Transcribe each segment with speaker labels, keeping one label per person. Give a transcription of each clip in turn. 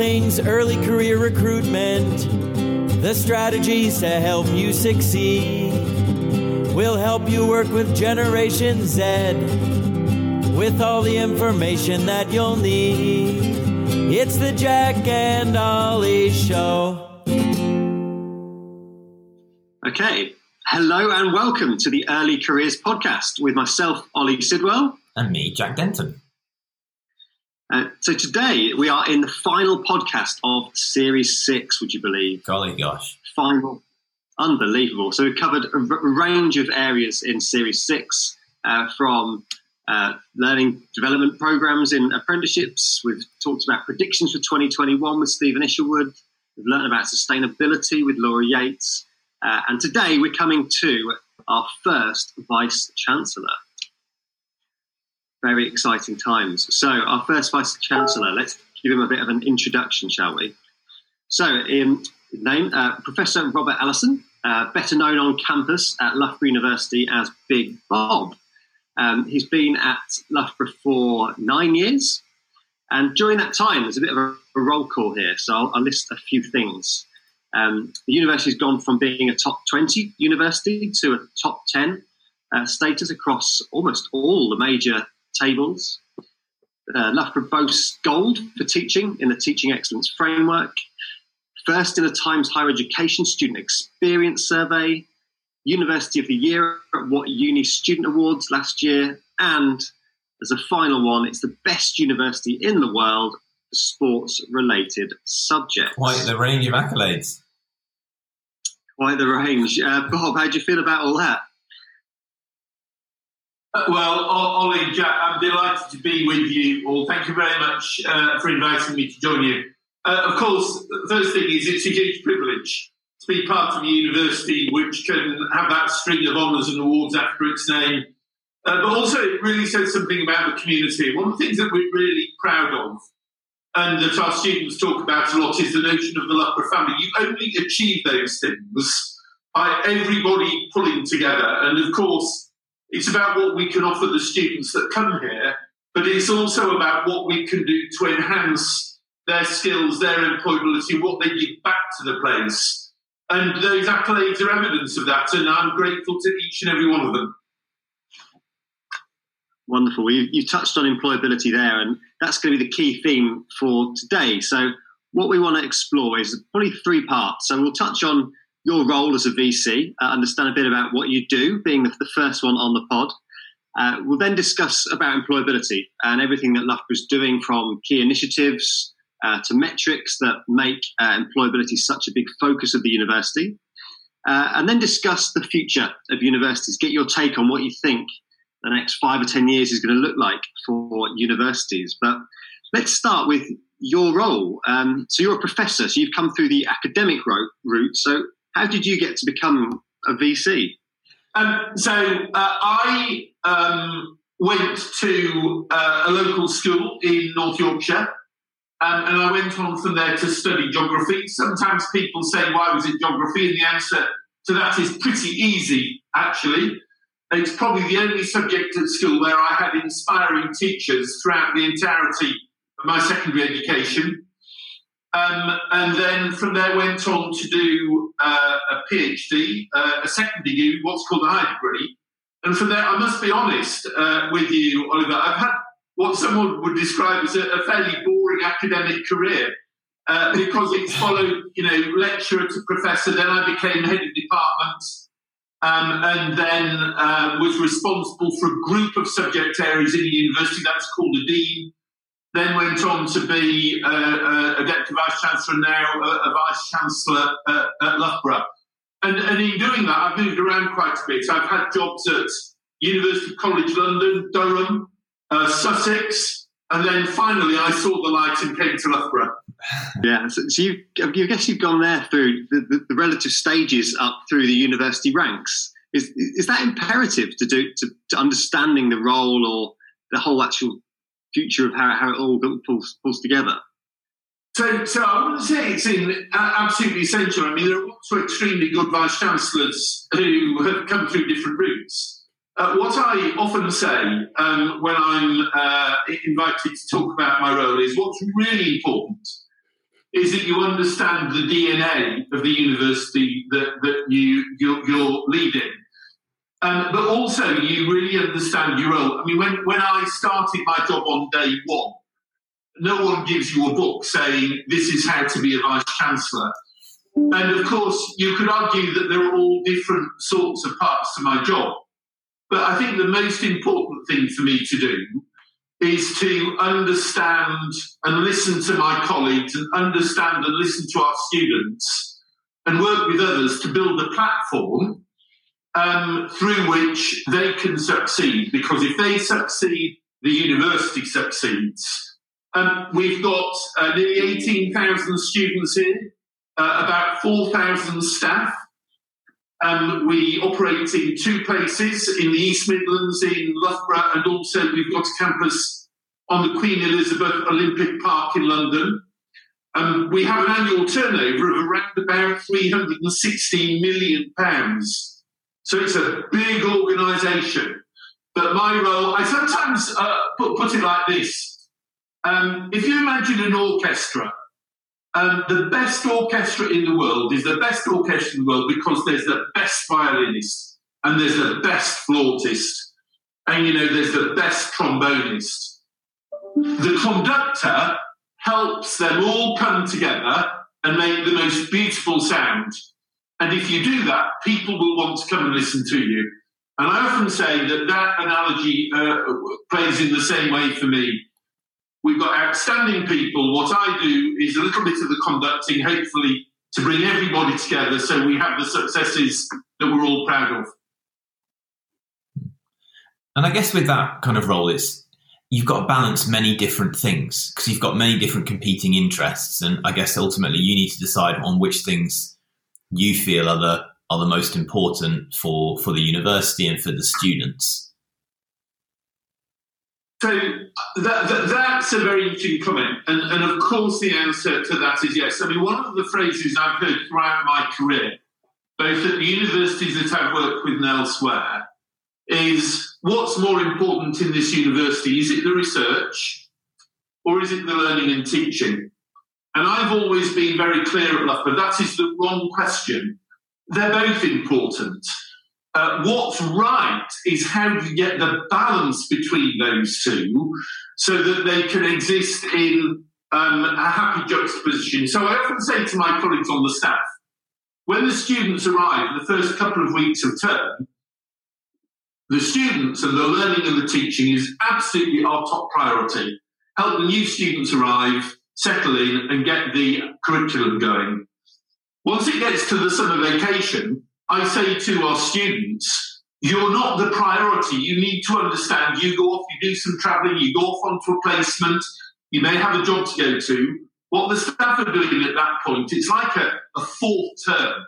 Speaker 1: things early career recruitment, the strategies to help you succeed. We'll help you work with Generation Z with all the information that you'll need. It's the Jack and Ollie Show.
Speaker 2: Okay. Hello and welcome to the Early Careers Podcast with myself, Ollie Sidwell.
Speaker 3: And me, Jack Denton.
Speaker 2: Uh, so today we are in the final podcast of Series 6, would you believe?
Speaker 3: Golly gosh.
Speaker 2: Final. Unbelievable. So we've covered a r- range of areas in Series 6 uh, from uh, learning development programs in apprenticeships. We've talked about predictions for 2021 with Stephen Isherwood. We've learned about sustainability with Laura Yates. Uh, and today we're coming to our first Vice Chancellor. Very exciting times. So, our first Vice Chancellor, let's give him a bit of an introduction, shall we? So, in name, uh, Professor Robert Allison, uh, better known on campus at Loughborough University as Big Bob. Um, he's been at Loughborough for nine years. And during that time, there's a bit of a, a roll call here. So I'll, I'll list a few things. Um, the university's gone from being a top 20 university to a top 10 uh, status across almost all the major tables. Uh, Loughborough boasts gold for teaching in the Teaching Excellence Framework, first in the Times Higher Education Student Experience Survey, University of the Year at What Uni Student Awards last year, and as a final one, it's the best university in the world for sports related subjects.
Speaker 3: Quite the range of accolades.
Speaker 2: Quite the range. Uh, Bob, how do you feel about all that?
Speaker 4: Uh, Well, Ollie, Jack, I'm delighted to be with you all. Thank you very much uh, for inviting me to join you. Uh, of course, the first thing is it's a huge privilege to be part of a university which can have that string of honours and awards after its name. Uh, but also, it really says something about the community. One of the things that we're really proud of and that our students talk about a lot is the notion of the Loughborough family. You only achieve those things by everybody pulling together. And of course, it's about what we can offer the students that come here, but it's also about what we can do to enhance their skills, their employability, what they give back to the place. And those accolades are evidence of that, and I'm grateful to each and every one of them.
Speaker 2: Wonderful. You, you touched on employability there, and that's going to be the key theme for today. So, what we want to explore is probably three parts. So, we'll touch on your role as a VC, uh, understand a bit about what you do, being the, first one on the pod. Uh, we'll then discuss about employability and everything that Loughborough is doing from key initiatives uh, to metrics that make uh, employability such a big focus of the university. Uh, and then discuss the future of universities. Get your take on what you think the next five or ten years is going to look like for universities. But let's start with your role. Um, so you're a professor, so you've come through the academic ro- route. So how did you get to become a VC?
Speaker 4: Um, so uh, I um, went to uh, a local school in North Yorkshire, um, and I went on from there to study geography. Sometimes people say, "Why was it geography?" And the answer to that is pretty easy, actually. It's probably the only subject at school where I had inspiring teachers throughout the entirety of my secondary education. Um, and then from there went on to do uh, a PhD, uh, a second degree, what's called a high degree. And from there, I must be honest uh, with you, Oliver, I've had what someone would describe as a, a fairly boring academic career uh, because it's followed, you know, lecturer to professor. Then I became head of department um, and then uh, was responsible for a group of subject areas in the university. That's called a dean then went on to be uh, uh, a deputy vice chancellor and now a, a vice chancellor at, at Loughborough. And, and in doing that, I've moved around quite a bit. I've had jobs at University College London, Durham, uh, Sussex, and then finally I saw the light and came to Loughborough.
Speaker 2: Yeah, so, so you, I guess you've gone there through the, the, the relative stages up through the university ranks. Is is that imperative to do to, to understanding the role or the whole actual future of how, how it all pulls, pulls together?
Speaker 4: So, so I wouldn't say it's in, uh, absolutely essential. I mean, there are also extremely good vice chancellors who have come through different routes. Uh, what I often say um, when I'm uh, invited to talk about my role is what's really important is that you understand the DNA of the university that, that you, you're, you're leading. Um, but also, you really understand your role. I mean, when, when I started my job on day one, no one gives you a book saying this is how to be a vice chancellor. And of course, you could argue that there are all different sorts of parts to my job. But I think the most important thing for me to do is to understand and listen to my colleagues and understand and listen to our students and work with others to build a platform um, through which they can succeed. Because if they succeed, the university succeeds. Um, we've got uh, nearly 18,000 students here, uh, about 4,000 staff. Um, we operate in two places in the East Midlands, in Loughborough, and also we've got a campus on the Queen Elizabeth Olympic Park in London. Um, we have an annual turnover of around about 316 million pounds. So it's a big organisation. But my role, I sometimes uh, put, put it like this. Um, if you imagine an orchestra um, the best orchestra in the world is the best orchestra in the world because there's the best violinist and there's the best flautist and you know there's the best trombonist. The conductor helps them all come together and make the most beautiful sound. And if you do that, people will want to come and listen to you. And I often say that that analogy uh, plays in the same way for me. We've got outstanding people. What I do is a little bit of the conducting, hopefully, to bring everybody together so we have the successes that we're all proud of.
Speaker 3: And I guess with that kind of role, it's you've got to balance many different things because you've got many different competing interests, and I guess ultimately you need to decide on which things you feel are the are the most important for for the university and for the students.
Speaker 4: So uh, that, that, that's a very interesting comment. And, and of course, the answer to that is yes. I mean, one of the phrases I've heard throughout my career, both at the universities that I've worked with and elsewhere, is what's more important in this university? Is it the research or is it the learning and teaching? And I've always been very clear at Loughborough that is the wrong question. They're both important. Uh, what's right is how you get the balance between those two so that they can exist in um, a happy juxtaposition. So I often say to my colleagues on the staff, when the students arrive in the first couple of weeks of term, the students and the learning and the teaching is absolutely our top priority. Help the new students arrive, settle in, and get the curriculum going. Once it gets to the summer vacation, I say to our students, you're not the priority. You need to understand you go off, you do some traveling, you go off onto a placement, you may have a job to go to. What the staff are doing at that point, it's like a, a fourth term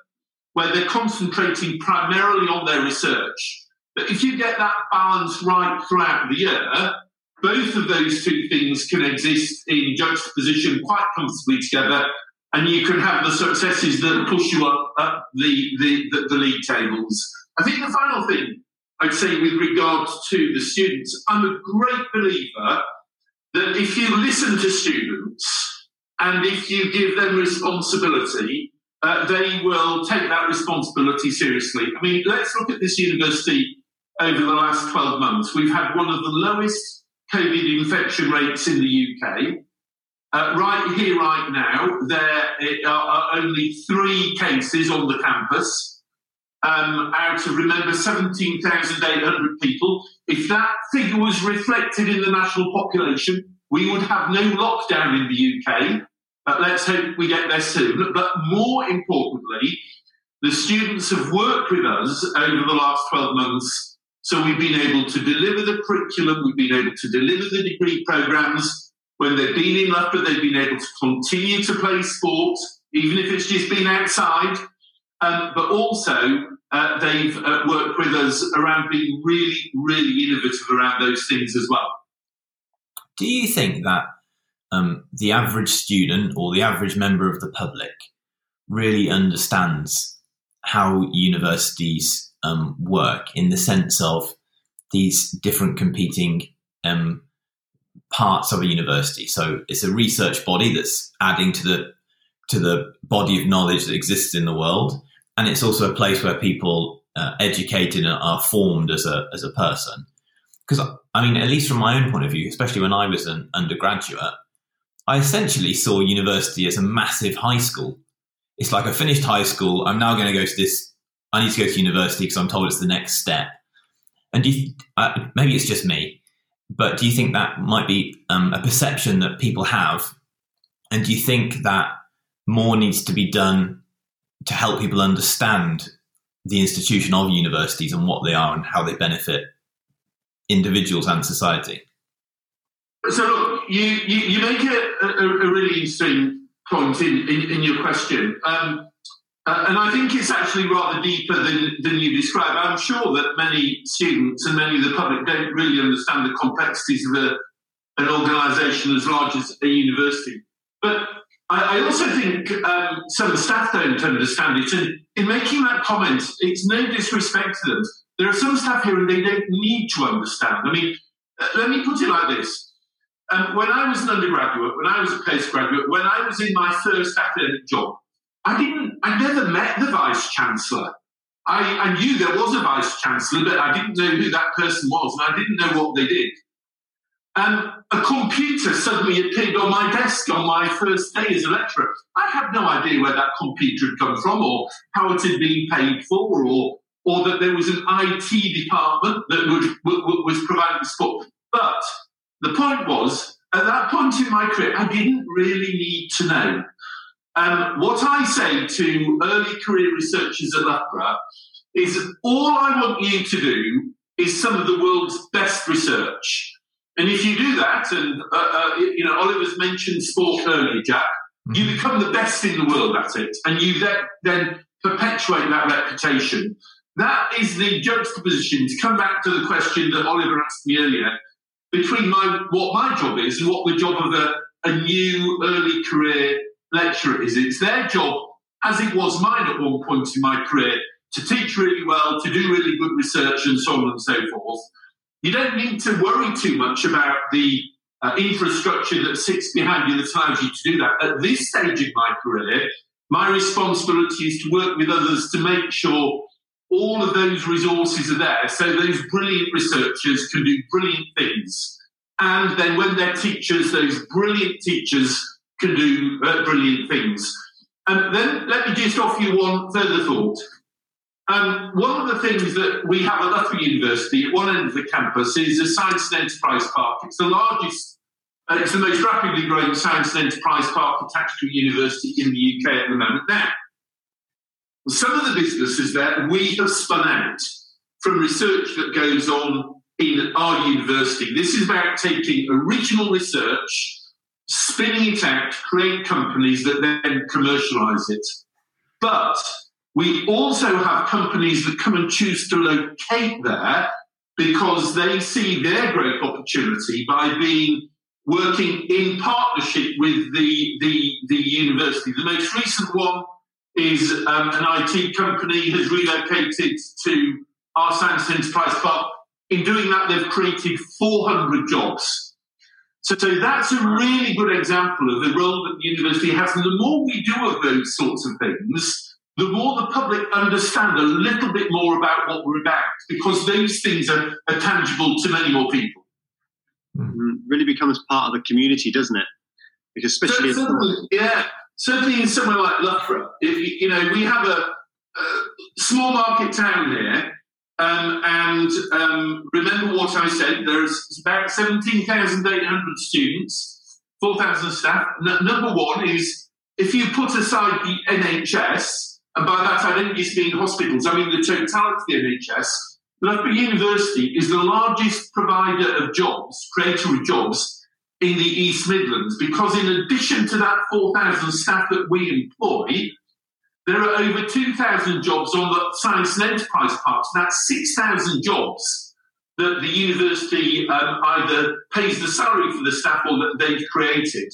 Speaker 4: where they're concentrating primarily on their research. But if you get that balance right throughout the year, both of those two things can exist in juxtaposition quite comfortably together and you can have the successes that push you up, up the, the, the, the league tables. I think the final thing I'd say with regard to the students, I'm a great believer that if you listen to students and if you give them responsibility, uh, they will take that responsibility seriously. I mean, let's look at this university over the last 12 months. We've had one of the lowest COVID infection rates in the UK. Uh, right here, right now, there are only three cases on the campus um, out of, remember, 17,800 people. If that figure was reflected in the national population, we would have no lockdown in the UK. But let's hope we get there soon. But more importantly, the students have worked with us over the last 12 months. So we've been able to deliver the curriculum, we've been able to deliver the degree programs, when they've been in Loughborough, they've been able to continue to play sport, even if it's just been outside. Um, but also, uh, they've uh, worked with us around being really, really innovative around those things as well.
Speaker 3: Do you think that um, the average student or the average member of the public really understands how universities um, work in the sense of these different competing um, parts of a university. So it's a research body that's adding to the to the body of knowledge that exists in the world, and it's also a place where people uh, educated and are formed as a as a person. Because I mean, at least from my own point of view, especially when I was an undergraduate, I essentially saw university as a massive high school. It's like I finished high school. I'm now going to go to this. I need to go to university because I'm told it's the next step. And do you, uh, maybe it's just me, but do you think that might be um, a perception that people have? And do you think that more needs to be done to help people understand the institution of universities and what they are and how they benefit individuals and society?
Speaker 4: So, look, you, you, you make a, a, a, really interesting point in, in, in your question. Um, uh, and I think it's actually rather deeper than, than you describe. I'm sure that many students and many of the public don't really understand the complexities of a, an organisation as large as a university. But I, I also think um, some staff don't understand it. And in making that comment, it's no disrespect to them. There are some staff here and they don't need to understand. I mean, uh, let me put it like this. Um, when I was an undergraduate, when I was a postgraduate, when I was in my first academic job, I didn't, I never met the vice chancellor. I, I knew there was a vice chancellor, but I didn't know who that person was, and I didn't know what they did. And a computer suddenly appeared on my desk on my first day as a lecturer. I had no idea where that computer had come from, or how it had been paid for, or or that there was an IT department that would, would, was providing support. But the point was, at that point in my career, I didn't really need to know. Um, what I say to early career researchers at Loughborough is all I want you to do is some of the world's best research. And if you do that, and uh, uh, you know, Oliver's mentioned sport earlier, Jack, mm-hmm. you become the best in the world at it, and you then, then perpetuate that reputation. That is the juxtaposition. To come back to the question that Oliver asked me earlier, between my what my job is and what the job of a, a new early career lecturer is. It's their job, as it was mine at one point in my career, to teach really well, to do really good research, and so on and so forth. You don't need to worry too much about the uh, infrastructure that sits behind you that allows you to do that. At this stage in my career, my responsibility is to work with others to make sure all of those resources are there so those brilliant researchers can do brilliant things. And then when they're teachers, those brilliant teachers can do uh, brilliant things. And then let me just offer you one further thought. Um, one of the things that we have at Loughborough University at one end of the campus is a science and enterprise park. It's the largest, uh, it's the most rapidly growing science and enterprise park attached to a university in the UK at the moment. Now, some of the businesses there we have spun out from research that goes on in our university. This is about taking original research, spinning it out, create companies that then commercialize it. But we also have companies that come and choose to locate there because they see their growth opportunity by being working in partnership with the, the, the university. The most recent one is um, an IT company has relocated to our Science Enterprise Park. In doing that, they've created 400 jobs. So, that's a really good example of the role that the university has. And the more we do of those sorts of things, the more the public understand a little bit more about what we're about, because those things are, are tangible to many more people.
Speaker 2: Mm-hmm. Really becomes part of the community, doesn't it? Because especially,
Speaker 4: so, yeah, certainly in somewhere like Loughborough, if, you know, we have a, a small market town here. Um, and um, remember what I said, there's about 17,800 students, 4,000 staff. N- number one is if you put aside the NHS, and by that I don't just mean hospitals, I mean the totality of the NHS, Loughborough University is the largest provider of jobs, creator of jobs in the East Midlands because, in addition to that 4,000 staff that we employ, there are over 2,000 jobs on the science and enterprise parks. That's 6,000 jobs that the university um, either pays the salary for the staff or that they've created.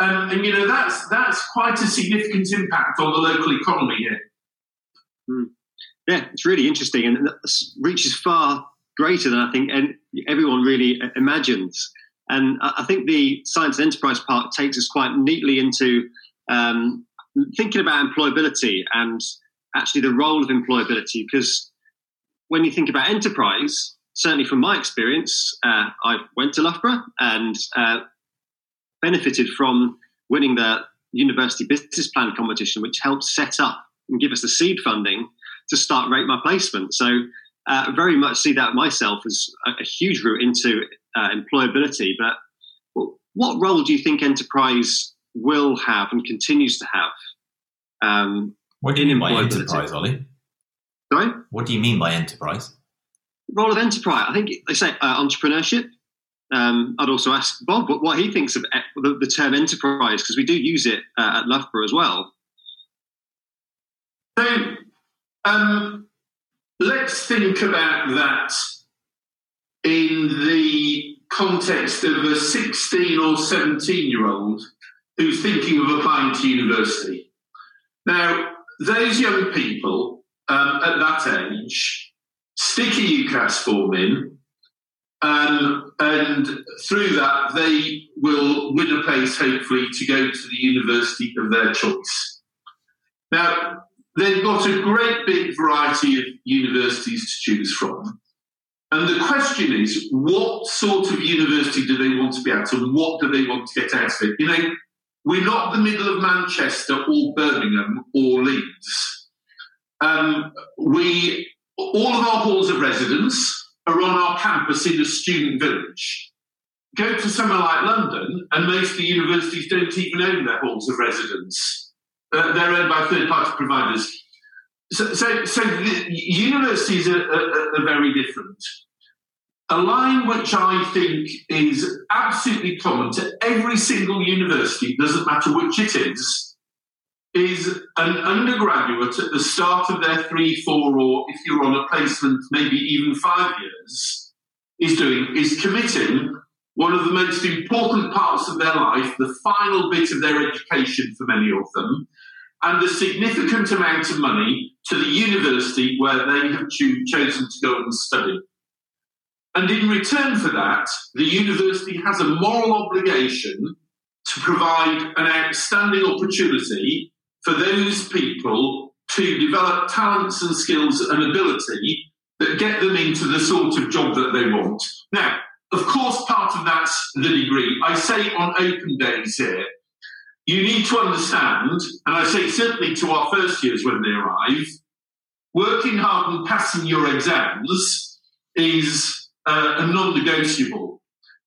Speaker 4: Um, and you know that's that's quite a significant impact on the local economy here.
Speaker 2: Mm. Yeah, it's really interesting and reaches far greater than I think everyone really imagines. And I think the Science and Enterprise Park takes us quite neatly into um, thinking about employability and actually the role of employability, because when you think about enterprise, certainly from my experience, uh, I went to Loughborough and uh, benefited from winning the university business plan competition, which helped set up and give us the seed funding to start rate my placement. So uh, very much see that myself as a, a huge route into uh, employability. But what role do you think enterprise will have and continues to have?
Speaker 3: Um, what do you mean by enterprise, Ollie?
Speaker 2: Sorry?
Speaker 3: What do you mean by enterprise?
Speaker 2: Role of enterprise. I think they say uh, entrepreneurship. Um, I'd also ask Bob what he thinks of the, the term enterprise because we do use it uh, at Loughborough as well.
Speaker 4: So um, let's think about that in the context of a 16 or 17 year old who's thinking of applying to university. Now, those young people um, at that age stick a UCAS form in, um, and through that, they will win a place, hopefully, to go to the university of their choice. Now, they've got a great big variety of universities to choose from. And the question is, what sort of university do they want to be at and what do they want to get out of it? You know, we're not the middle of Manchester or Birmingham or Leeds. Um, we, all of our halls of residence are on our campus in a student village. Go to somewhere like London, and most of the universities don't even own their halls of residence. Uh, they're owned by third party providers. So, so, so universities are, are, are very different. A line which I think is absolutely common to every single university, doesn't matter which it is, is an undergraduate at the start of their three, four, or if you're on a placement, maybe even five years, is doing, is committing one of the most important parts of their life, the final bit of their education for many of them, and a significant amount of money to the university where they have cho- chosen to go and study. And in return for that, the university has a moral obligation to provide an outstanding opportunity for those people to develop talents and skills and ability that get them into the sort of job that they want. Now, of course, part of that's the degree. I say on open days here, you need to understand, and I say certainly to our first years when they arrive, working hard and passing your exams is uh, a non negotiable.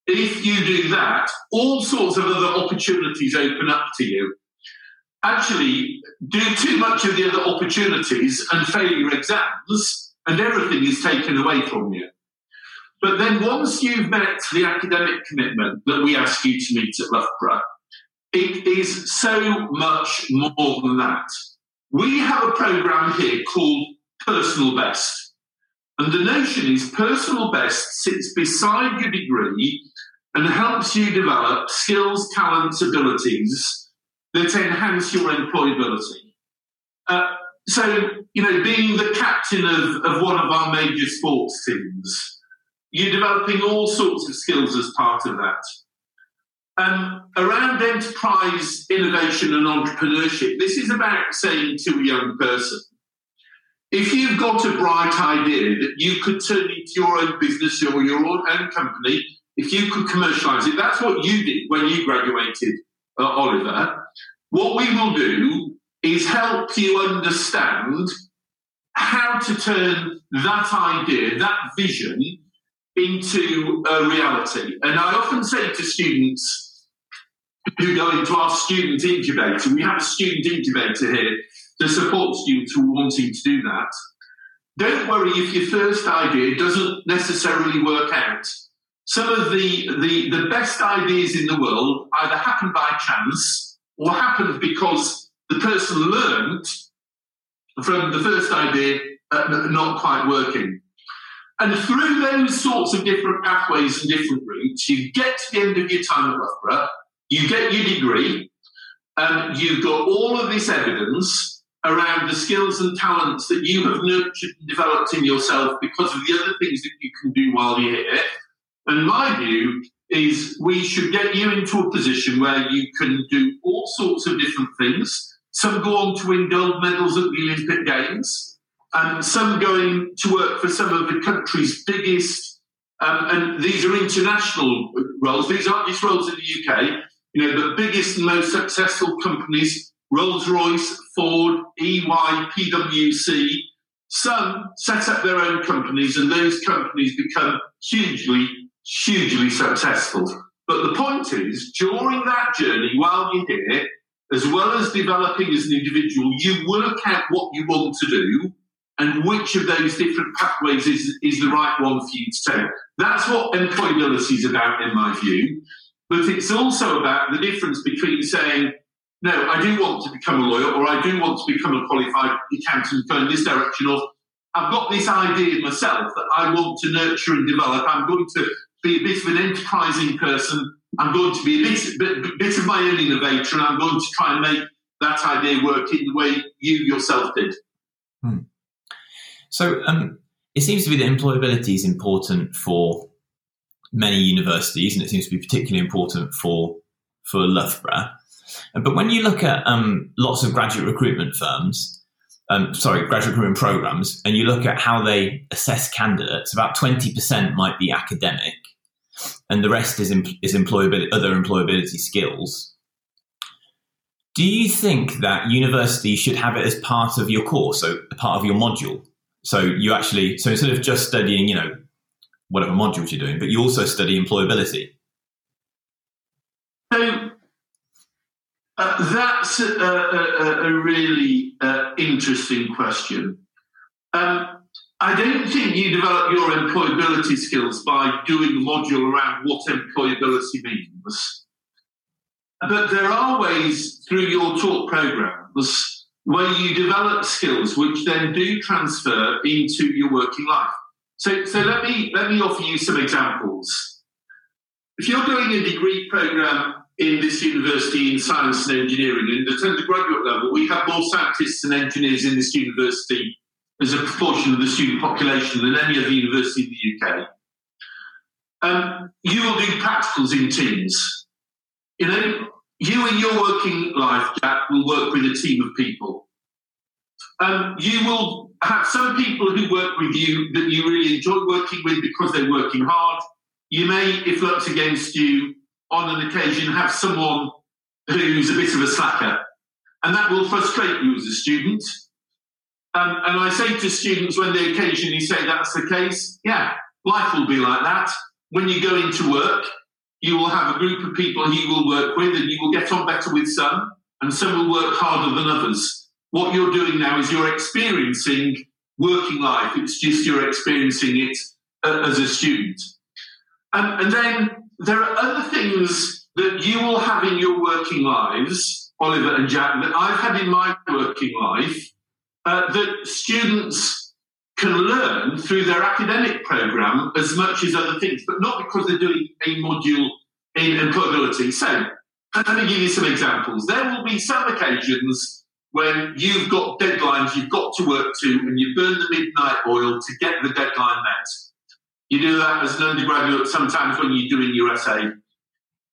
Speaker 4: If you do that, all sorts of other opportunities open up to you. Actually, do too much of the other opportunities and fail your exams, and everything is taken away from you. But then once you've met the academic commitment that we ask you to meet at Loughborough, it is so much more than that. We have a program here called Personal Best. And the notion is personal best sits beside your degree and helps you develop skills, talents, abilities that enhance your employability. Uh, so, you know, being the captain of, of one of our major sports teams, you're developing all sorts of skills as part of that. Um, around enterprise innovation and entrepreneurship, this is about saying to a young person, if you've got a bright idea that you could turn into your own business or your own company, if you could commercialize it, that's what you did when you graduated, uh, Oliver. What we will do is help you understand how to turn that idea, that vision, into a reality. And I often say to students, who go into our student incubator. We have a student incubator here to support students who are wanting to do that. Don't worry if your first idea doesn't necessarily work out. Some of the, the, the best ideas in the world either happen by chance or happen because the person learned from the first idea uh, not quite working. And through those sorts of different pathways and different routes, you get to the end of your time at Loughborough you get your degree, and you've got all of this evidence around the skills and talents that you have nurtured and developed in yourself because of the other things that you can do while you're here. And my view is we should get you into a position where you can do all sorts of different things, Some go on to win gold medals at the Olympic Games. And some going to work for some of the country's biggest, um, and these are international roles. These aren't just roles in the UK. You know, the biggest and most successful companies: Rolls Royce, Ford, EY, PwC. Some set up their own companies, and those companies become hugely, hugely successful. But the point is, during that journey, while you're here, as well as developing as an individual, you work out what you want to do and which of those different pathways is, is the right one for you to take. That's what employability is about, in my view. But it's also about the difference between saying, no, I do want to become a lawyer or I do want to become a qualified accountant going in this direction, or I've got this idea myself that I want to nurture and develop. I'm going to be a bit of an enterprising person. I'm going to be a bit, bit, bit of my own innovator, and I'm going to try and make that idea work in the way you yourself did.
Speaker 3: Hmm. So um, it seems to be that employability is important for many universities, and it seems to be particularly important for for Loughborough. But when you look at um, lots of graduate recruitment firms, um, sorry, graduate recruitment programs, and you look at how they assess candidates, about twenty percent might be academic, and the rest is is employability, other employability skills. Do you think that university should have it as part of your course, so part of your module? So you actually, so instead of just studying, you know, whatever modules you're doing, but you also study employability.
Speaker 4: So uh, that's a, a, a really uh, interesting question. Um, I don't think you develop your employability skills by doing a module around what employability means. But there are ways through your talk programs where you develop skills which then do transfer into your working life. So, so let me let me offer you some examples. If you're doing a degree program in this university in science and engineering, and at undergraduate level, we have more scientists and engineers in this university as a proportion of the student population than any other university in the UK. Um, you will do practicals in teams. You know, you in your working life, Jack, will work with a team of people. Um, you will have some people who work with you that you really enjoy working with because they're working hard. You may, if luck's against you, on an occasion have someone who's a bit of a slacker, and that will frustrate you as a student. Um, and I say to students when they occasionally say that's the case, yeah, life will be like that. When you go into work, you will have a group of people you will work with, and you will get on better with some, and some will work harder than others. What you're doing now is you're experiencing working life. It's just you're experiencing it uh, as a student. Um, and then there are other things that you will have in your working lives, Oliver and Jack, that I've had in my working life uh, that students can learn through their academic program as much as other things, but not because they're doing a module in employability. So, let me give you some examples. There will be some occasions when you've got deadlines you've got to work to and you burn the midnight oil to get the deadline met. You do that as an undergraduate sometimes when you're doing your essay.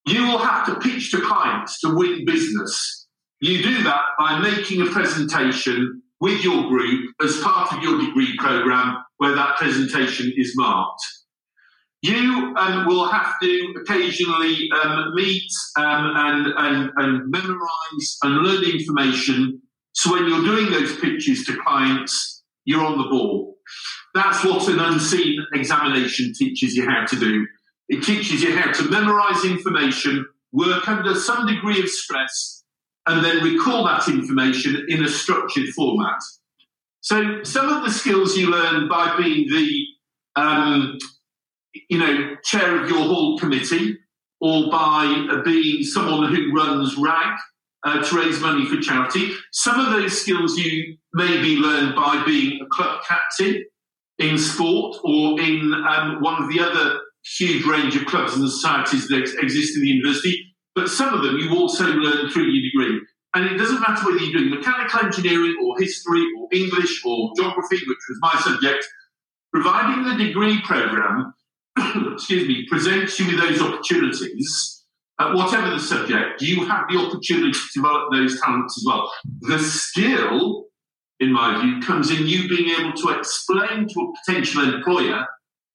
Speaker 4: You will have to pitch to clients to win business. You do that by making a presentation with your group as part of your degree program where that presentation is marked. You um, will have to occasionally um, meet um, and, and, and memorize and learn information. So when you're doing those pitches to clients, you're on the ball. That's what an unseen examination teaches you how to do. It teaches you how to memorize information, work under some degree of stress, and then recall that information in a structured format. So some of the skills you learn by being the um, you know chair of your hall committee or by uh, being someone who runs RAG uh, to raise money for charity. Some of those skills you maybe learn by being a club captain in sport or in um, one of the other huge range of clubs and societies that exist in the university. But some of them you also learn through your degree. And it doesn't matter whether you're doing mechanical engineering or history or English or geography, which was my subject, providing the degree program, excuse me, presents you with those opportunities, uh, whatever the subject, you have the opportunity to develop those talents as well. The skill, in my view, comes in you being able to explain to a potential employer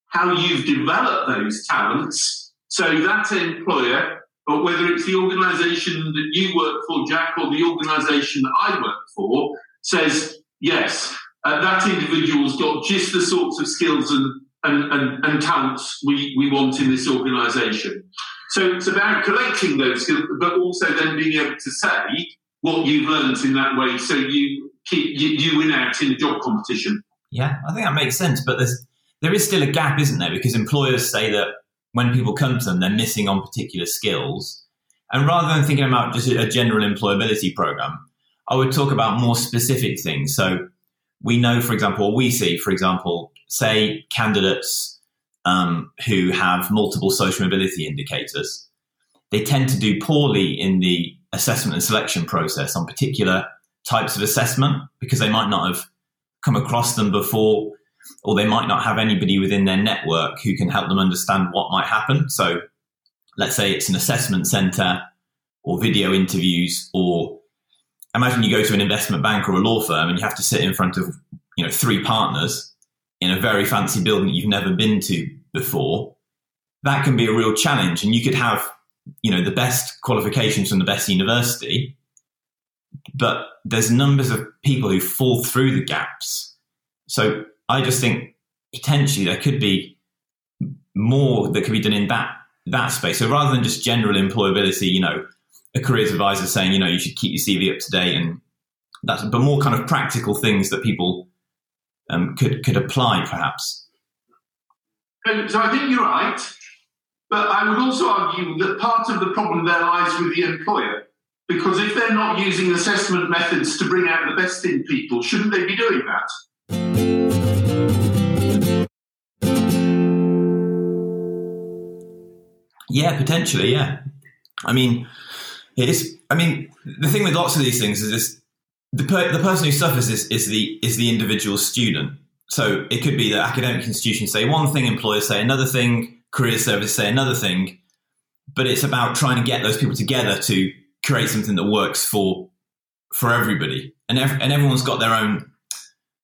Speaker 4: how you've developed those talents so that employer, or whether it's the organisation that you work for, Jack, or the organisation that I work for, says, yes, uh, that individual's got just the sorts of skills and, and, and, and talents we, we want in this organisation. So it's about collecting those skills, but also then being able to say what you've learned in that way so you keep you, you win out in a job competition.
Speaker 3: Yeah, I think that makes sense. But there's there is still a gap, isn't there? Because employers say that when people come to them, they're missing on particular skills. And rather than thinking about just a general employability program, I would talk about more specific things. So we know, for example, we see, for example, say candidates um, who have multiple social mobility indicators, they tend to do poorly in the assessment and selection process on particular types of assessment because they might not have come across them before or they might not have anybody within their network who can help them understand what might happen. So let's say it's an assessment center or video interviews or imagine you go to an investment bank or a law firm and you have to sit in front of you know three partners in a very fancy building you've never been to before that can be a real challenge and you could have you know the best qualifications from the best university but there's numbers of people who fall through the gaps so I just think potentially there could be more that could be done in that that space. So rather than just general employability, you know, a careers advisor saying, you know, you should keep your CV up to date and that's, but more kind of practical things that people um, could could apply, perhaps.
Speaker 4: So I think you're right, but I would also argue that part of the problem there lies with the employer. Because if they're not using assessment methods to bring out the best in people, shouldn't they be doing that?
Speaker 3: Yeah, potentially. Yeah. I mean, it is. I mean, the thing with lots of these things is this: the per, the person who suffers is, is the is the individual student. So it could be that academic institutions say one thing, employers say another thing, career service say another thing, but it's about trying to get those people together to create something that works for for everybody, and ev- and everyone's got their own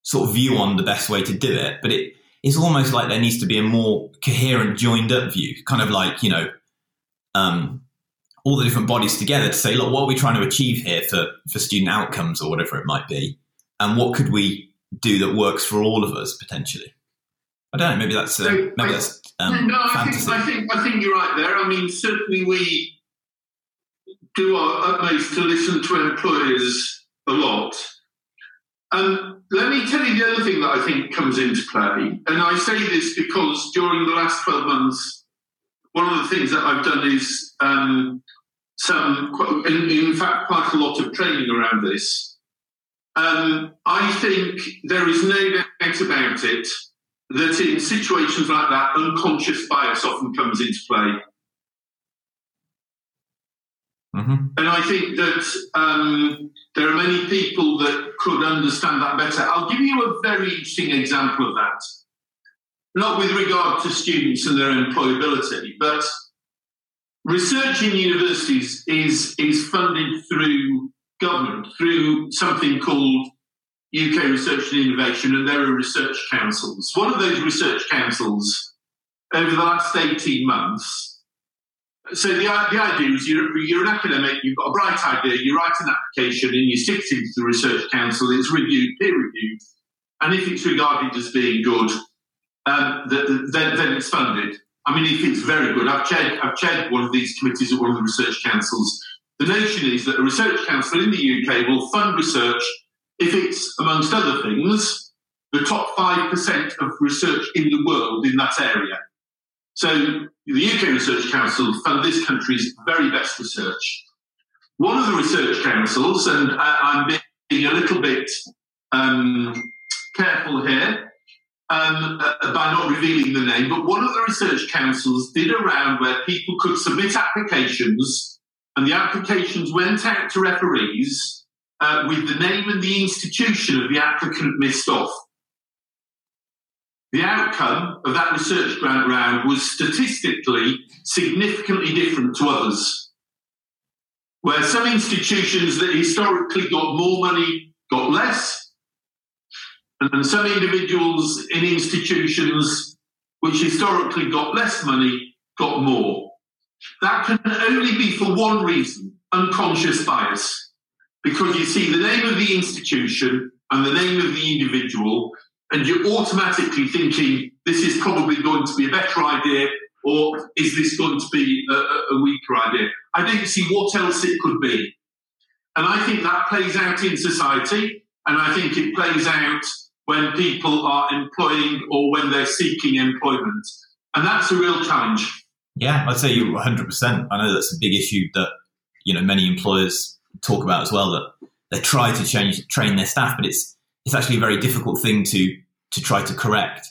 Speaker 3: sort of view on the best way to do it. But it it's almost like there needs to be a more coherent, joined up view, kind of like you know, um, all the different bodies together to say, look, what are we trying to achieve here for for student outcomes or whatever it might be, and what could we do that works for all of us potentially. I don't know. Maybe that's uh,
Speaker 4: So,
Speaker 3: maybe
Speaker 4: I-
Speaker 3: that's um,
Speaker 4: no, I think. I think I think you're right there. I mean, certainly we do our utmost to listen to employers a lot. And let me tell you the other thing that I think comes into play, and I say this because during the last twelve months, one of the things that I've done is um, some, in, in fact, quite a lot of training around this. Um, I think there is no doubt about it that in situations like that, unconscious bias often comes into play.
Speaker 3: Mhm.
Speaker 4: And I think that um, there are many people that could understand that better. I'll give you a very interesting example of that. Not with regard to students and their employability, but research in universities is, is funded through government, through something called UK Research and Innovation, and there are research councils. One of those research councils, over the last 18 months, so the, the idea is you're, you're an academic, you've got a bright idea, you write an application and you stick it into the research council, it's reviewed, peer reviewed, and if it's regarded as being good, um, th- th- then, then it's funded. I mean, if it's very good, I've chaired, I've chaired one of these committees at one of the research councils. The notion is that a research council in the UK will fund research if it's, amongst other things, the top 5% of research in the world in that area. So the UK Research Council fund this country's very best research. One of the research councils, and I, I'm being a little bit um, careful here um, uh, by not revealing the name, but one of the research councils did a round where people could submit applications, and the applications went out to referees uh, with the name and the institution of the applicant missed off. The outcome of that research grant round was statistically significantly different to others. where some institutions that historically got more money got less, and some individuals in institutions which historically got less money got more. That can only be for one reason unconscious bias. Because you see the name of the institution and the name of the individual, and you're automatically thinking this is probably going to be a better idea, or is this going to be a, a weaker idea? I don't see what else it could be. And I think that plays out in society, and I think it plays out when people are employing or when they're seeking employment. And that's a real challenge.
Speaker 3: Yeah, I'd say you're 100%. I know that's a big issue that, you know, many employers talk about as well, that they try to change, train their staff, but it's, it's actually a very difficult thing to, to try to correct.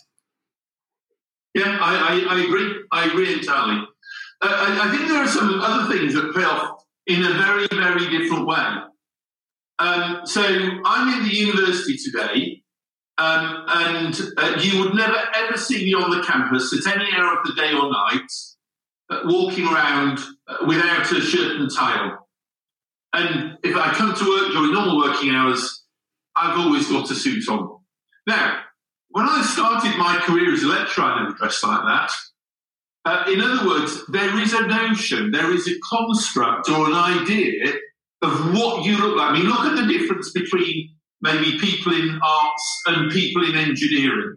Speaker 4: Yeah, I, I, I agree. I agree entirely. Uh, I, I, think there are some other things that pay off in a very, very different way. Um, so I'm in the university today, um, and uh, you would never ever see me on the campus at any hour of the day or night uh, walking around uh, without a shirt and tie on. And if I come to work during normal working hours, I've always got a suit on. Now, when I started my career as a lecturer, I never dressed like that. Uh, in other words, there is a notion, there is a construct or an idea of what you look like. I mean, look at the difference between maybe people in arts and people in engineering.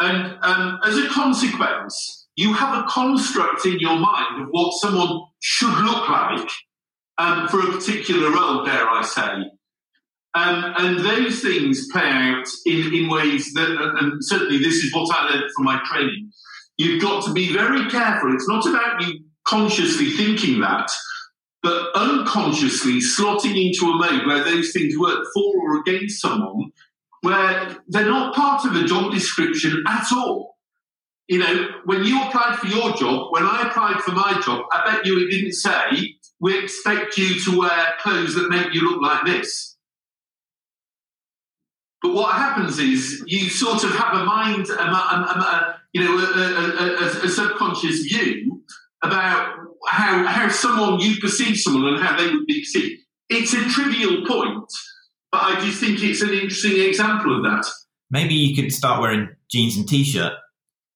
Speaker 4: And um, as a consequence, you have a construct in your mind of what someone should look like um, for a particular role, dare I say. Um, and those things play out in, in ways that, and certainly this is what I learned from my training. You've got to be very careful. It's not about you consciously thinking that, but unconsciously slotting into a mode where those things work for or against someone, where they're not part of a job description at all. You know, when you applied for your job, when I applied for my job, I bet you it didn't say, we expect you to wear clothes that make you look like this. But what happens is you sort of have a mind, a, a, a, you know, a, subconscious view about how, how someone you perceive someone and how they would be perceived. It's a trivial point, but I just think it's an interesting example of that.
Speaker 3: Maybe you could start wearing jeans and t-shirt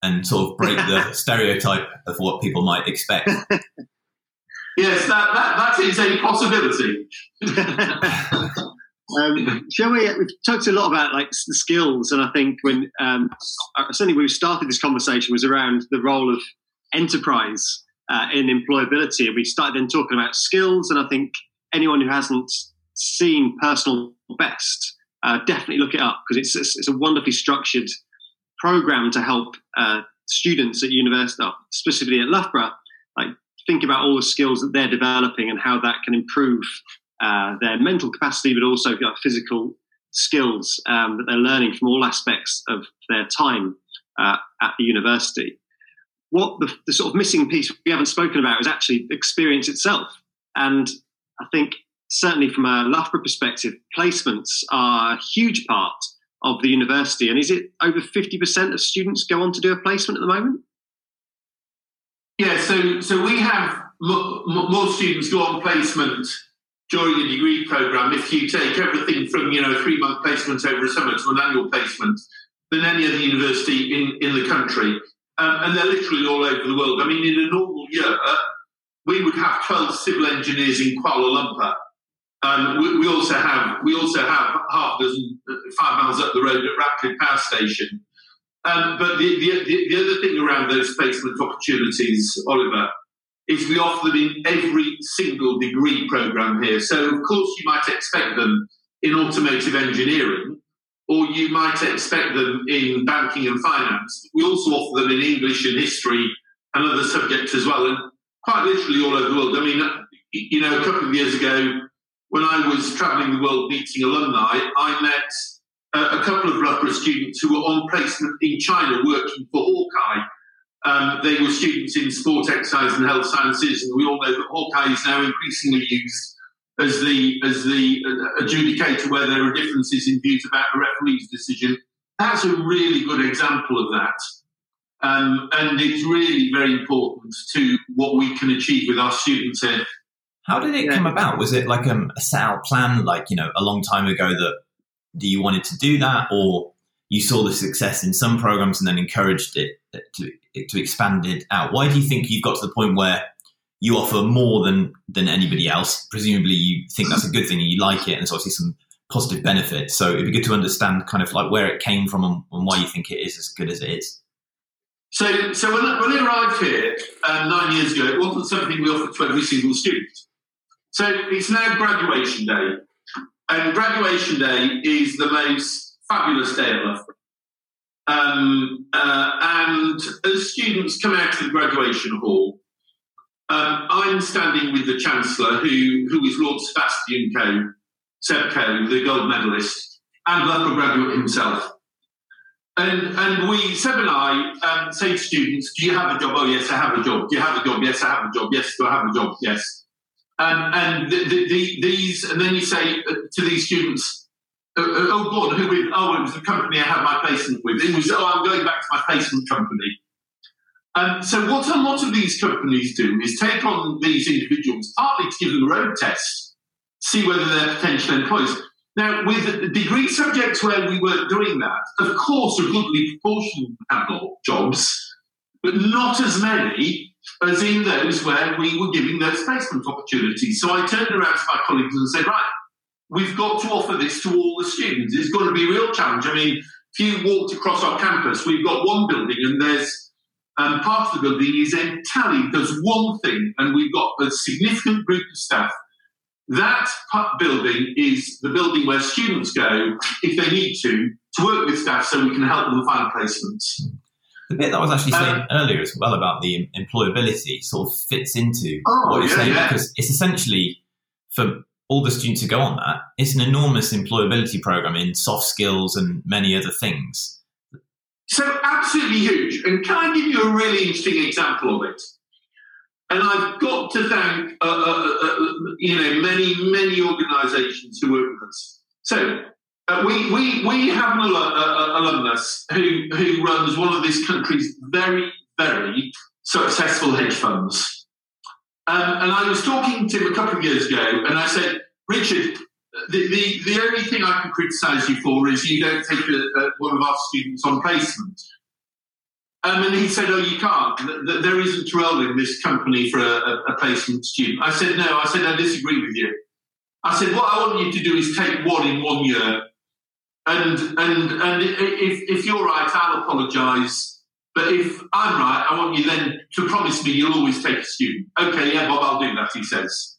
Speaker 3: and sort of break the stereotype of what people might expect.
Speaker 4: yes, that, that, that is a possibility.
Speaker 2: um, shall we? We've talked a lot about like the skills, and I think when um, certainly when we started this conversation was around the role of enterprise uh, in employability. And we started then talking about skills, and I think anyone who hasn't seen Personal Best, uh, definitely look it up because it's, it's, it's, a wonderfully structured program to help uh, students at university, specifically at Loughborough, like think about all the skills that they're developing and how that can improve uh, their mental capacity, but also physical skills um, that they're learning from all aspects of their time uh, at the university what the, the, sort of missing piece we haven't spoken about is actually experience itself. And I think certainly from a Loughborough perspective, placements are a huge part of the university. And is it over 50% of students go on to do a placement at the moment?
Speaker 4: Yeah, so, so we have more students go on placement during a degree program if you take everything from you know three month placement over a summer to an annual placement than any other university in, in the country um, and they're literally all over the world. I mean, in a normal year, we would have 12 civil engineers in Kuala Lumpur. Um, we, we, also have we also have half a dozen, five miles up the road at Ratcliffe Power Station. Um, but the, the, the, the, other thing around those placement opportunities, Oliver, is we offer them in every single degree program here. So, of course, you might expect them in automotive engineering, or you might expect them in banking and finance. We also offer them in English and history and other subjects as well, and quite literally all over the world. I mean, you know, a couple of years ago, when I was travelling the world meeting alumni, I met a couple of Loughborough students who were on placement in China working for Hawkeye. Um, they were students in sport, exercise, and health sciences, and we all know that Hawkeye is now increasingly used as the as the adjudicator where there are differences in views about a referee's decision. That's a really good example of that. Um, and it's really very important to what we can achieve with our students here.
Speaker 3: How did it
Speaker 2: Yeah.
Speaker 3: come about? Was it like um, a set out plan, like you know, a long time ago that that you wanted to do that, or you saw the success in some programs and then encouraged it to to expand it out? Why do you think you've got to the point where you offer more than than anybody else? Presumably, you think that's a good thing and you like it, and there's obviously some positive benefits. So it'd be good to understand kind of like where it came from and, and why you think it is as good as it is.
Speaker 4: So, so when, I- when I arrived here um, nine years ago, it wasn't something we offered to every single student. So it's now graduation day, and graduation day is the most fabulous day at Loughborough. Um, uh, and as students come out of the graduation hall, um, I'm standing with the Chancellor, who, who is Lord Sebastian Coe, Seb Coe, the gold medalist, and Loughborough graduate himself. And, and we, Seb and I, um, say to students, Do you have a job? Oh, yes, I have a job. Do you have a job? Yes, I have a job. Yes, do I have a job? Yes. Um, and the, the, the, these, and then you say to these students, Oh, go on, who with? Oh, it was the company I had my placement with. It was, Oh, I'm going back to my placement company. Um, so, what a lot of these companies do is take on these individuals partly to give them a road test, see whether they're potential employees. Now, with degree subjects where we weren't doing that, of course, a goodly proportion had got jobs, but not as many as in those where we were giving those placement opportunities. So I turned around to my colleagues and said, right, we've got to offer this to all the students. It's going to be a real challenge. I mean, if you walked across our campus, we've got one building and there's um, part of the building is entirely does one thing, and we've got a significant group of staff that building is the building where students go, if they need to, to work with staff so we can help them find placements.
Speaker 3: The bit that I was actually
Speaker 4: Um,
Speaker 3: saying earlier as well about the employability sort of fits into
Speaker 4: Oh,
Speaker 3: what you're
Speaker 4: yeah,
Speaker 3: saying
Speaker 4: yeah.
Speaker 3: because it's essentially for all the students who go on that, it's an enormous employability program in soft skills and many other things.
Speaker 4: So, absolutely huge. And can I give you a really interesting example of it? And I've got to thank, uh, uh, uh, you know, many, many organisations who work with us. So, uh, we, we, we have an uh, uh, alumnus who, who runs one of this country's very, very successful hedge funds. Um, and I was talking to him a couple of years ago, and I said, Richard, the, the, the only thing I can criticise you for is you don't take a, a, one of our students on placement. Um, and he said, Oh, you can't. Th- th- There isn't a role in this company for a, a, a placement student. I said, No, I said, I disagree with you. I said, What I want you to do is take one in one year. And, and, and if, if you're right, I'll apologise. But if I'm right, I want you then to promise me you'll always take a student. Okay, yeah, Bob, I'll do that, he says.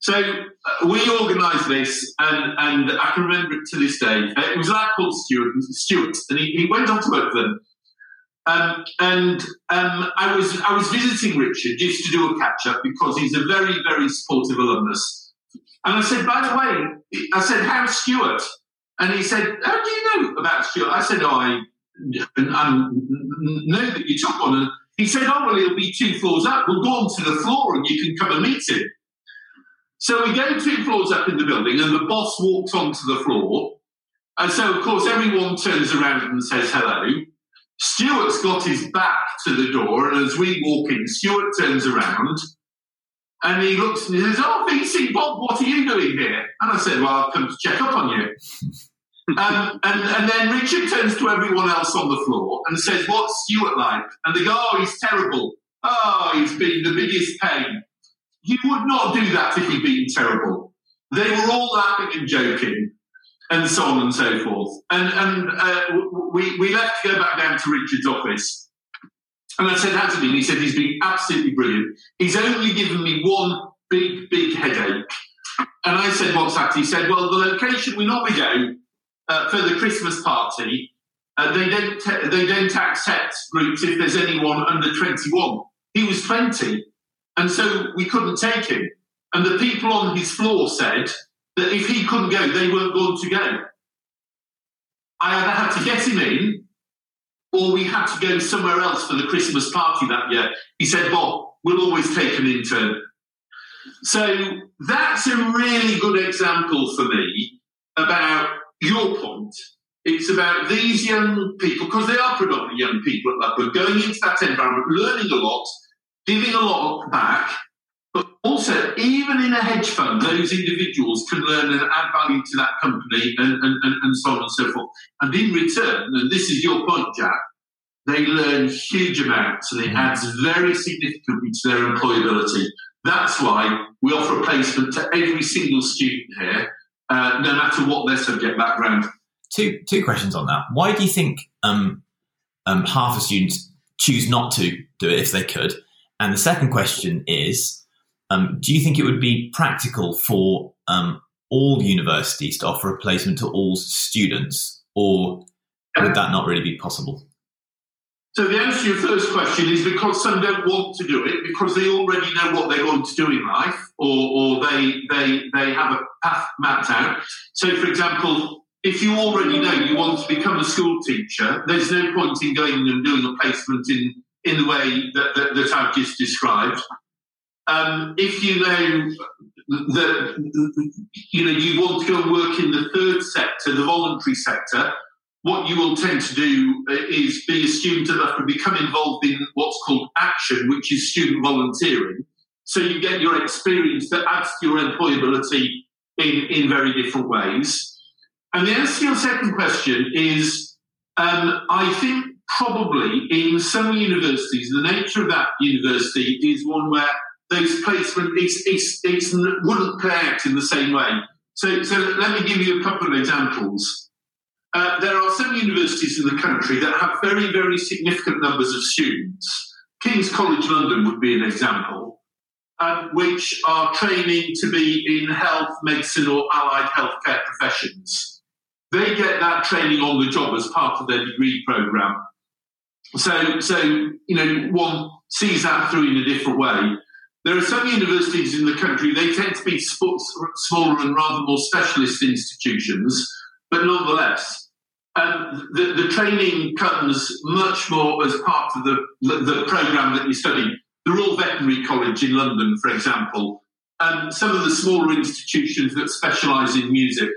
Speaker 4: So uh, we organised this, and, and I can remember it to this day. Uh, It was a lad called Stuart, Stuart and he, he went on to work for them. Um, and um, I was I was visiting Richard just to do a catch up because he's a very very supportive alumnus. And I said, by the way, I said, how's Stuart? And he said, how do you know about Stuart? I said, oh, I, I know that you took one. And he said, oh, well, he'll be two floors up. We'll go on to the floor and you can come and meet him. So we go two floors up in the building, and the boss walks onto the floor. And so, of course, everyone turns around and says hello. Stuart's got his back to the door, and as we walk in, Stuart turns around and he looks and he says, Oh, VC Bob, what are you doing here? And I said, Well, I've come to check up on you. Um, and, and then Richard turns to everyone else on the floor and says, What's Stuart like? And they go, Oh, he's terrible. Oh, he's been the biggest pain. You would not do that if he'd been terrible. They were all laughing and joking, and so on and so forth. And, and uh, we, we left to go back down to Richard's office. And I said, How's it been? He said, He's been absolutely brilliant. He's only given me one big, big headache. And I said, What's that? He said, Well, the location we normally go uh, for the Christmas party, uh, they, don't they don't accept groups if there's anyone under 21. He was 20. And so we couldn't take him. And the people on his floor said that if he couldn't go, they weren't going to go. I either had to get him in or we had to go somewhere else for the Christmas party that year. He said, Bob, we'll always take an intern. So that's a really good example for me about your point. It's about these young people, because they are predominantly young people at that Loughborough, going into that environment, learning a lot, giving a lot back, But also, even in a hedge fund, those individuals can learn and add value to that company and, and, and, and so on and so forth. And in return, and this is your point, Jack, they learn huge amounts and it mm. adds very significantly to their employability. That's why we offer a placement to every single student here, uh, no matter what their subject background.
Speaker 3: Two two questions on that. Why do you think um, um, half of students choose not to do it if they could? And the second question is, um, do you think it would be practical for um, all universities to offer a placement to all students, or would that not really be possible?
Speaker 4: So the answer to your first question is because some don't want to do it because they already know what they're going to do in life, or, or they they they have a path mapped out. So, for example, if you already know you want to become a school teacher, there's no point in going and doing a placement in in the way that, that, that I've just described. Um, if you know that you know you want to go and work in the third sector, the voluntary sector, what you will tend to do uh, is be a student enough to become involved in what's called action, which is student volunteering. So you get your experience that adds to your employability in, in very different ways. And the answer to your second question is um, I think probably in some universities, the nature of that university is one where those placement it's, it's, it's wouldn't play out in the same way. So, so let me give you a couple of examples. Uh, there are some universities in the country that have very, very significant numbers of students. King's College London would be an example, uh, which are training to be in health, medicine, or allied healthcare professions. They get that training on the job as part of their degree programme. So, so you know, one sees that through in a different way. There are some universities in the country, they tend to be smaller and rather more specialist institutions, but nonetheless, um, the, the, training comes much more as part of the, the, programme that you study. The Royal Veterinary College in London, for example, and um, some of the smaller institutions that specialise in music.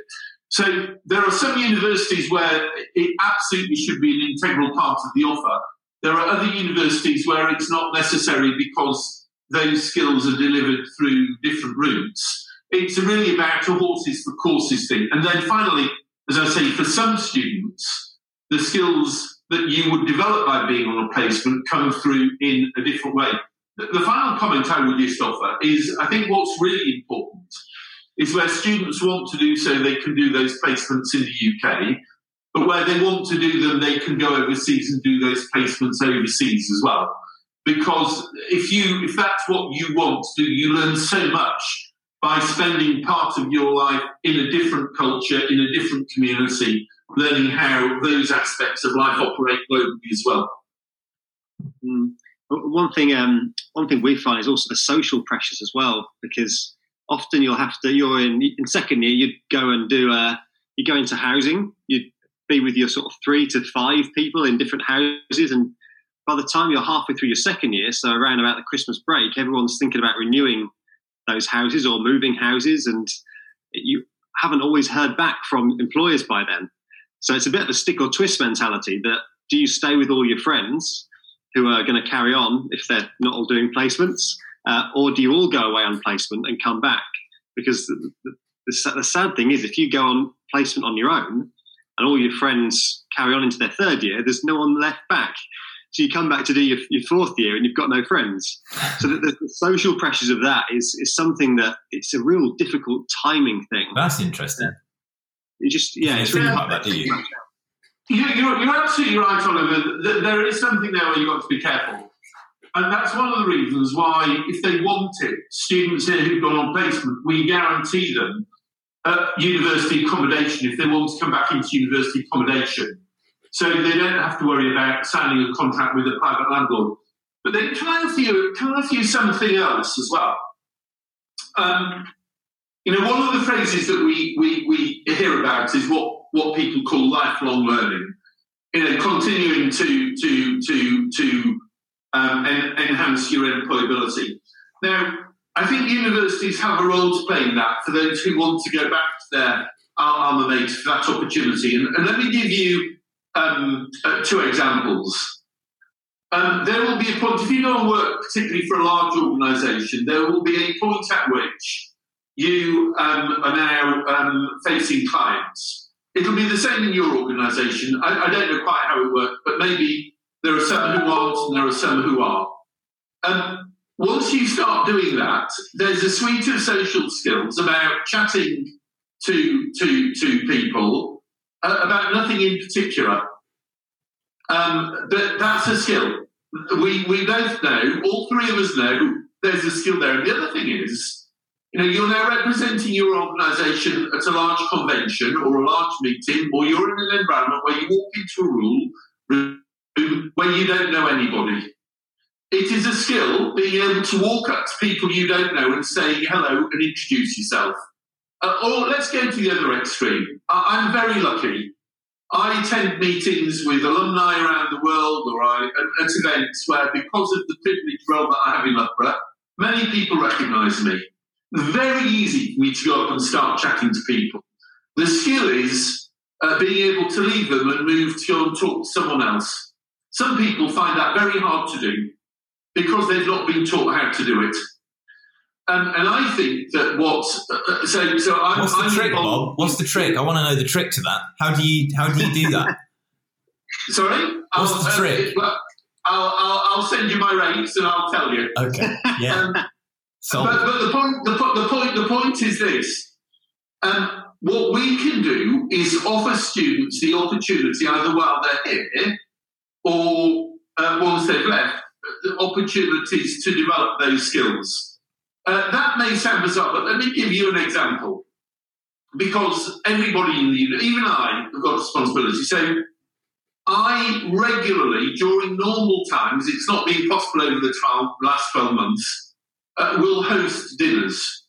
Speaker 4: So there are some universities where it absolutely should be an integral part of the offer. There are other universities where it's not necessary because those skills are delivered through different routes. It's really about a horses for courses thing. And then finally, as I say, for some students, the skills that you would develop by being on a placement come through in a different way. The, final comment I would just offer is I think what's really important is where students want to do so, they can do those placements in the UK, but where they want to do them, they can go overseas and do those placements overseas as well. Because if you if that's what you want to do, you learn so much by spending part of your life in a different culture, in a different community, learning how those aspects of life operate globally as well.
Speaker 2: Mm. One thing, um, one thing we find is also the social pressures as well, because often you'll have to. You're in in second year, you'd go and do a. You go into housing. You'd be with your sort of three to five people in different houses, and by the time you're halfway through your second year, so around about the Christmas break, everyone's thinking about renewing those houses or moving houses, and you haven't always heard back from employers by then. So it's a bit of a stick or twist mentality that do you stay with all your friends who are going to carry on if they're not all doing placements, uh, or do you all go away on placement and come back? Because the, the, the sad thing is, if you go on placement on your own and all your friends carry on into their third year, there's no one left back. So you come back to do your, your fourth year and you've got no friends. So the, the, social pressures of that is, is something that it's a real difficult timing thing.
Speaker 3: That's interesting.
Speaker 2: You just yeah,
Speaker 3: it's really like that, do you?
Speaker 4: You're, you're absolutely right, Oliver. There is something there where you've got to be careful. And that's one of the reasons why, if they want it, students here who've gone on placement, we guarantee them uh, university accommodation if they want to come back into university accommodation. So they don't have to worry about signing a contract with a private landlord. But then can ask you, can you something else as well? Um, you know, one of the phrases that we, we, we hear about is what, what people call lifelong learning. You know, continuing to to to to um, en- enhance your employability. Now, I think universities have a role to play in that for those who want to go back to their alma mater for that opportunity. And, and let me give you um, uh, two examples. Um, there will be a point, if you and work particularly for a large organisation, there will be a point at which you um, are now um, facing clients. It'll be the same in your organisation. I, I, don't know quite how it works, but maybe there are some who aren't and there are some who are. Um, once you start doing that, there's a suite of social skills about chatting to to to people uh, about nothing in particular. Um, but that's a skill. We we both know, all three of us know, there's a skill there. And the other thing is, you know, you're now representing your organisation at a large convention or a large meeting, or you're in an environment where you walk into a room where you don't know anybody it is a skill being able to walk up to people you don't know and say hello and introduce yourself. Uh, or let's go to the other extreme. I, am very lucky. I attend meetings with alumni around the world or I, at, at events where, because of the privileged role that I have in Loughborough, many people recognise me. Very easy for me to go up and start chatting to people. The skill is uh, being able to leave them and move to go and talk to someone else. Some people find that very hard to do because they've not been taught how to do it. Um, and I think that what uh, so so I'm,
Speaker 3: what's the
Speaker 4: I'm
Speaker 3: trick, Bob? What's the trick? I want to know the trick to that. How do you how do you do that?
Speaker 4: Sorry,
Speaker 3: what's
Speaker 4: I'll,
Speaker 3: the trick?
Speaker 4: Uh, well, I'll, I'll, I'll send you my rates and I'll tell you.
Speaker 3: Okay, yeah. um,
Speaker 4: so, but, but the point the, the point the point is this. Um, what we can do is offer students the opportunity, either while they're here or uh, once they've left, opportunities to develop those skills. Uh, that may sound bizarre, but let me give you an example. Because everybody in the even I, have got responsibility. So I regularly, during normal times, it's not been possible over the 12, last 12 months, uh, will host dinners.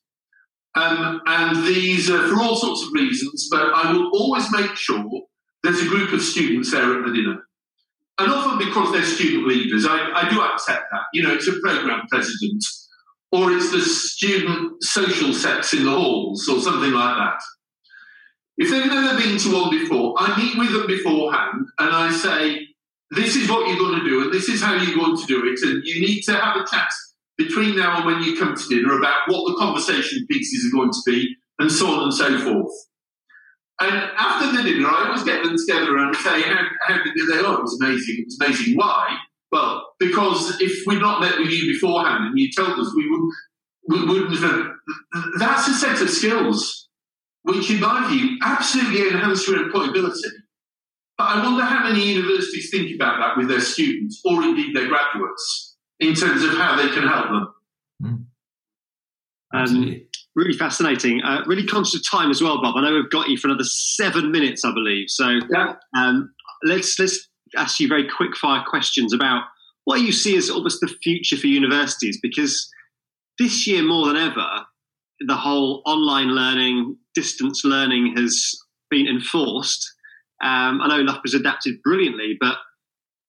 Speaker 4: Um, and these are for all sorts of reasons, but I will always make sure there's a group of students there at the dinner and often because they're student leaders, I, I do accept that. You know, it's a program president, or it's the student social sex in the halls, or something like that. If they've never been to one before, I meet with them beforehand and I say, this is what you're going to do, and this is how you're going to do it, and you need to have a chat between now and when you come to dinner about what the conversation pieces are going to be, and so on and so forth. And after the dinner, I always get them together and say, how, how did they? Oh, it was amazing. It was amazing. Why? Well, because if we'd not met with you beforehand and you told us, we wouldn't, we wouldn't have. That's a set of skills which, in my view, absolutely enhance your employability. But I wonder how many universities think about that with their students or indeed their graduates in terms of how they can help them. Mm.
Speaker 2: Um, really fascinating. Uh, really conscious of time as well, Bob. I know we've got you for another seven minutes, I believe. So yeah. um, let's let's ask you very quick fire questions about what you see as almost the future for universities, because this year more than ever, the whole online learning, distance learning has been enforced. Um, I know has adapted brilliantly, but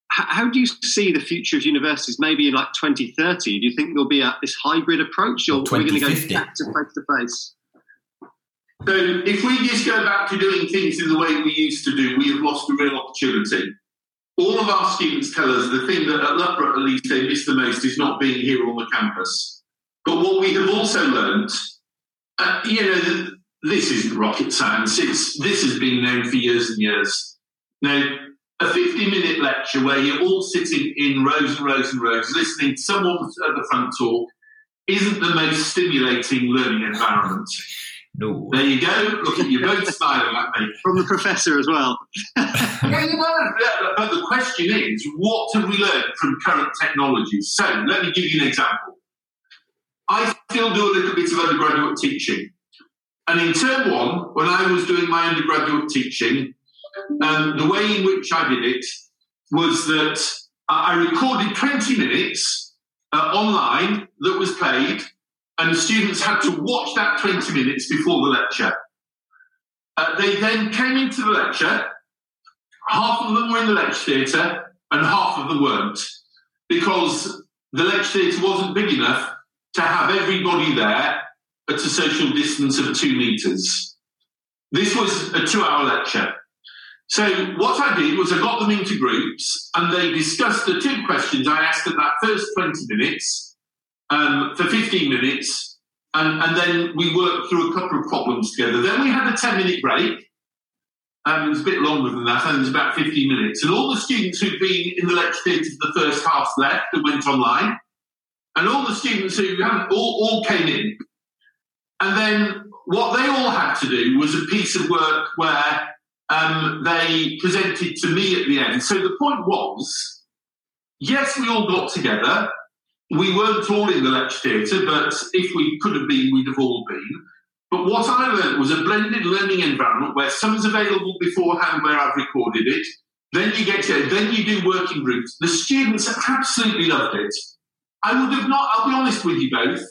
Speaker 2: how do you see the future of universities maybe in like 2030? Do you think there'll be a, this hybrid approach or are we going to go back to face to face?
Speaker 4: So if we just go back to doing things in the way we used to do, we have lost a real opportunity. All of our students tell us the thing that at Loughborough at least they miss the most is not being here on the campus. But what we have also learned, uh, you know, this isn't rocket science. It's this has been known for years and years. Now, a 50 minute lecture where you're all sitting in rows and rows and rows listening to someone at the front talk isn't the most stimulating learning environment.
Speaker 3: No.
Speaker 4: There you go. Look at you both smiling at me.
Speaker 2: From the professor as well.
Speaker 4: yeah, you know, but the question is, what have we learned from current technologies? So let me give you an example. I still do a little bit of undergraduate teaching. And in term one, when I was doing my undergraduate teaching, um, the way in which I did it was that I recorded 20 minutes uh, online that was played, and the students had to watch that 20 minutes before the lecture. Uh, they then came into the lecture. Half of them were in the lecture theatre, and half of them weren't, because the lecture theatre wasn't big enough to have everybody there at a social distance of two metres. This was a two hour lecture. So what I did was I got them into groups and they discussed the two questions I asked in that first 20 minutes um, for 15 minutes. And, and, then we worked through a couple of problems together. Then we had a 10 minute break. Um, it was a bit longer than that, think it was about 15 minutes. And all the students who'd been in the lecture theatre for the first half left and went online. And all the students who hadn't all, all came in. And then what they all had to do was a piece of work where um, they presented to me at the end. So the point was, yes, we all got together. We weren't all in the lecture theatre, but if we could have been, we'd have all been. But what I learned was a blended learning environment where some is available beforehand where I've recorded it. Then you get it, then you do working groups. The students absolutely loved it. I would have not, I'll be honest with you both,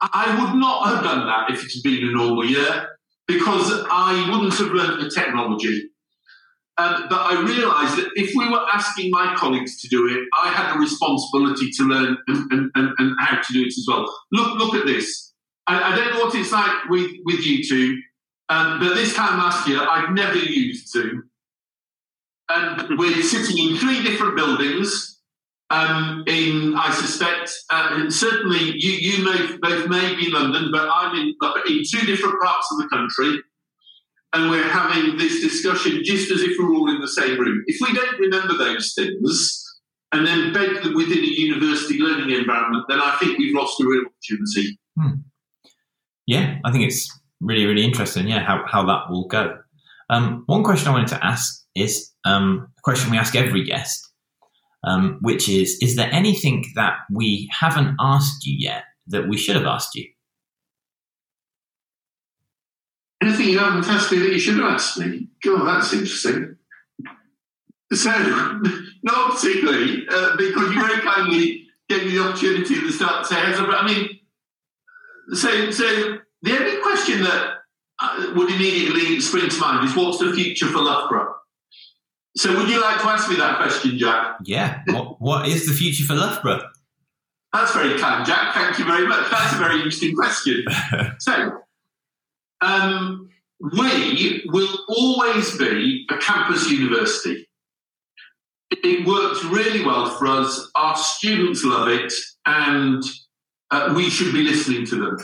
Speaker 4: I would not have done that if it had been a normal year because I wouldn't have learned the technology. Um, but I realised that if we were asking my colleagues to do it, I had a responsibility to learn and, and, and, and how to do it as well. Look, look at this. I, I, don't know what it's like with, with you two, um, but this time last year, I'd never used Zoom. And we're sitting in three different buildings um, in, I suspect, uh, certainly you, you may, both may be London, but I'm in, in two different parts of the country, and we're having this discussion just as if we're all in the same room. If we don't remember those things and then bed them within a university learning environment, then I think we've lost a real opportunity.
Speaker 3: Hmm. Yeah, I think it's really, really interesting. Yeah, how, how that will go. Um, one question I wanted to ask is um, a question we ask every guest um, which is Is there anything that we haven't asked you yet that we should have asked you?
Speaker 4: Anything you haven't asked me that you should have asked me? God, that's interesting. So, not particularly, uh, because you very kindly gave me the opportunity at the start to say, I mean, so, so the only question that uh, would immediately spring to mind is what's the future for Loughborough? So, would you like to ask me that question, Jack?
Speaker 3: Yeah. what, what is the future for Loughborough?
Speaker 4: That's very kind, Jack. Thank you very much. That's a very interesting question. so, um, we will always be a campus university. It works really well for us. Our students love it, and uh, we should be listening to them.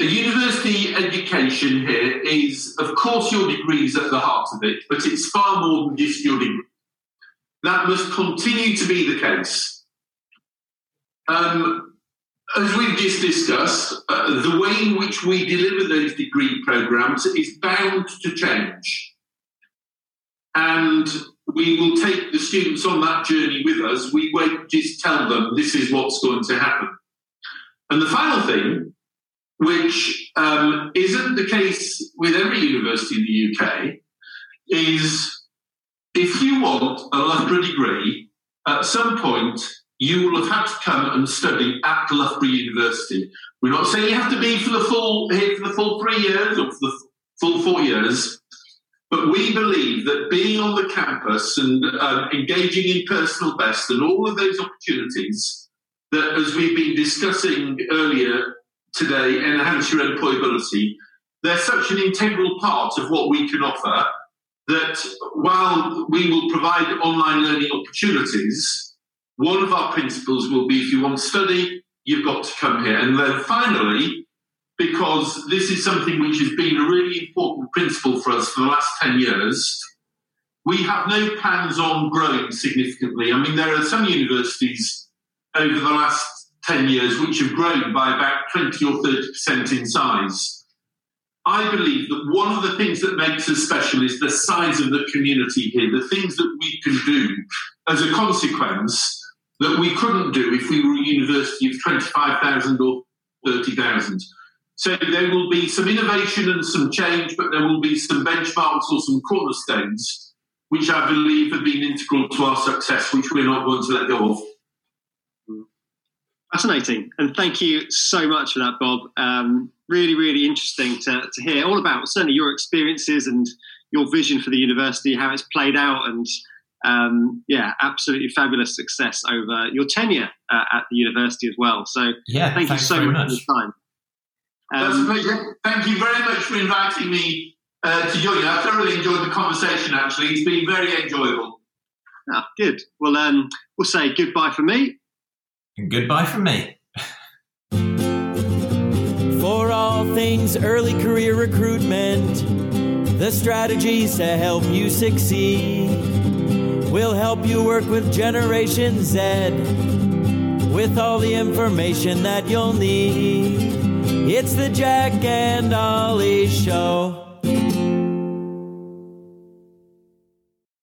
Speaker 4: The university education here is, of course, your degree is at the heart of it, but it's far more than just your degree. That must continue to be the case. Um, as we've just discussed, uh, the way in which we deliver those degree programs is bound to change. And we will take the students on that journey with us. We won't just tell them this is what's going to happen. And the final thing which um, isn't the case with every university in the UK, is if you want a Loughborough degree, at some point you will have had to come and study at Loughborough University. We're not saying you have to be for the full here for the full three years or for the full four years, but we believe that being on the campus and um, engaging in personal best and all of those opportunities that, as we've been discussing earlier, today enhance your employability, they're such an integral part of what we can offer that while we will provide online learning opportunities, one of our principles will be if you want to study, you've got to come here. And then finally, because this is something which has been a really important principle for us for the last 10 years, we have no plans on growing significantly. I mean, there are some universities over the last 10 years, which have grown by about 20 or 30% in size. I believe that one of the things that makes us special is the size of the community here, the things that we can do as a consequence that we couldn't do if we were a university of 25,000 or 30,000. So there will be some innovation and some change, but there will be some benchmarks or some cornerstones which I believe have been integral to our success, which we're not going to let go of.
Speaker 2: Fascinating. And thank you so much for that, Bob. Um, really, really interesting to, to hear all about certainly your experiences and your vision for the university, how it's played out, and um, yeah, absolutely fabulous success over your tenure uh, at the university as well. So,
Speaker 3: yeah,
Speaker 2: thank you so much,
Speaker 3: much
Speaker 2: for your time.
Speaker 4: Um, Thank you very much for inviting me uh, to join you. I thoroughly enjoyed the conversation. Actually, it's been very enjoyable.
Speaker 2: Ah, good. Well, um, we'll say goodbye for me.
Speaker 3: And goodbye from me.
Speaker 1: For all things early career recruitment, the strategies to help you succeed will help you work with Generation Z with all the information that you'll need. It's the Jack and Ollie Show.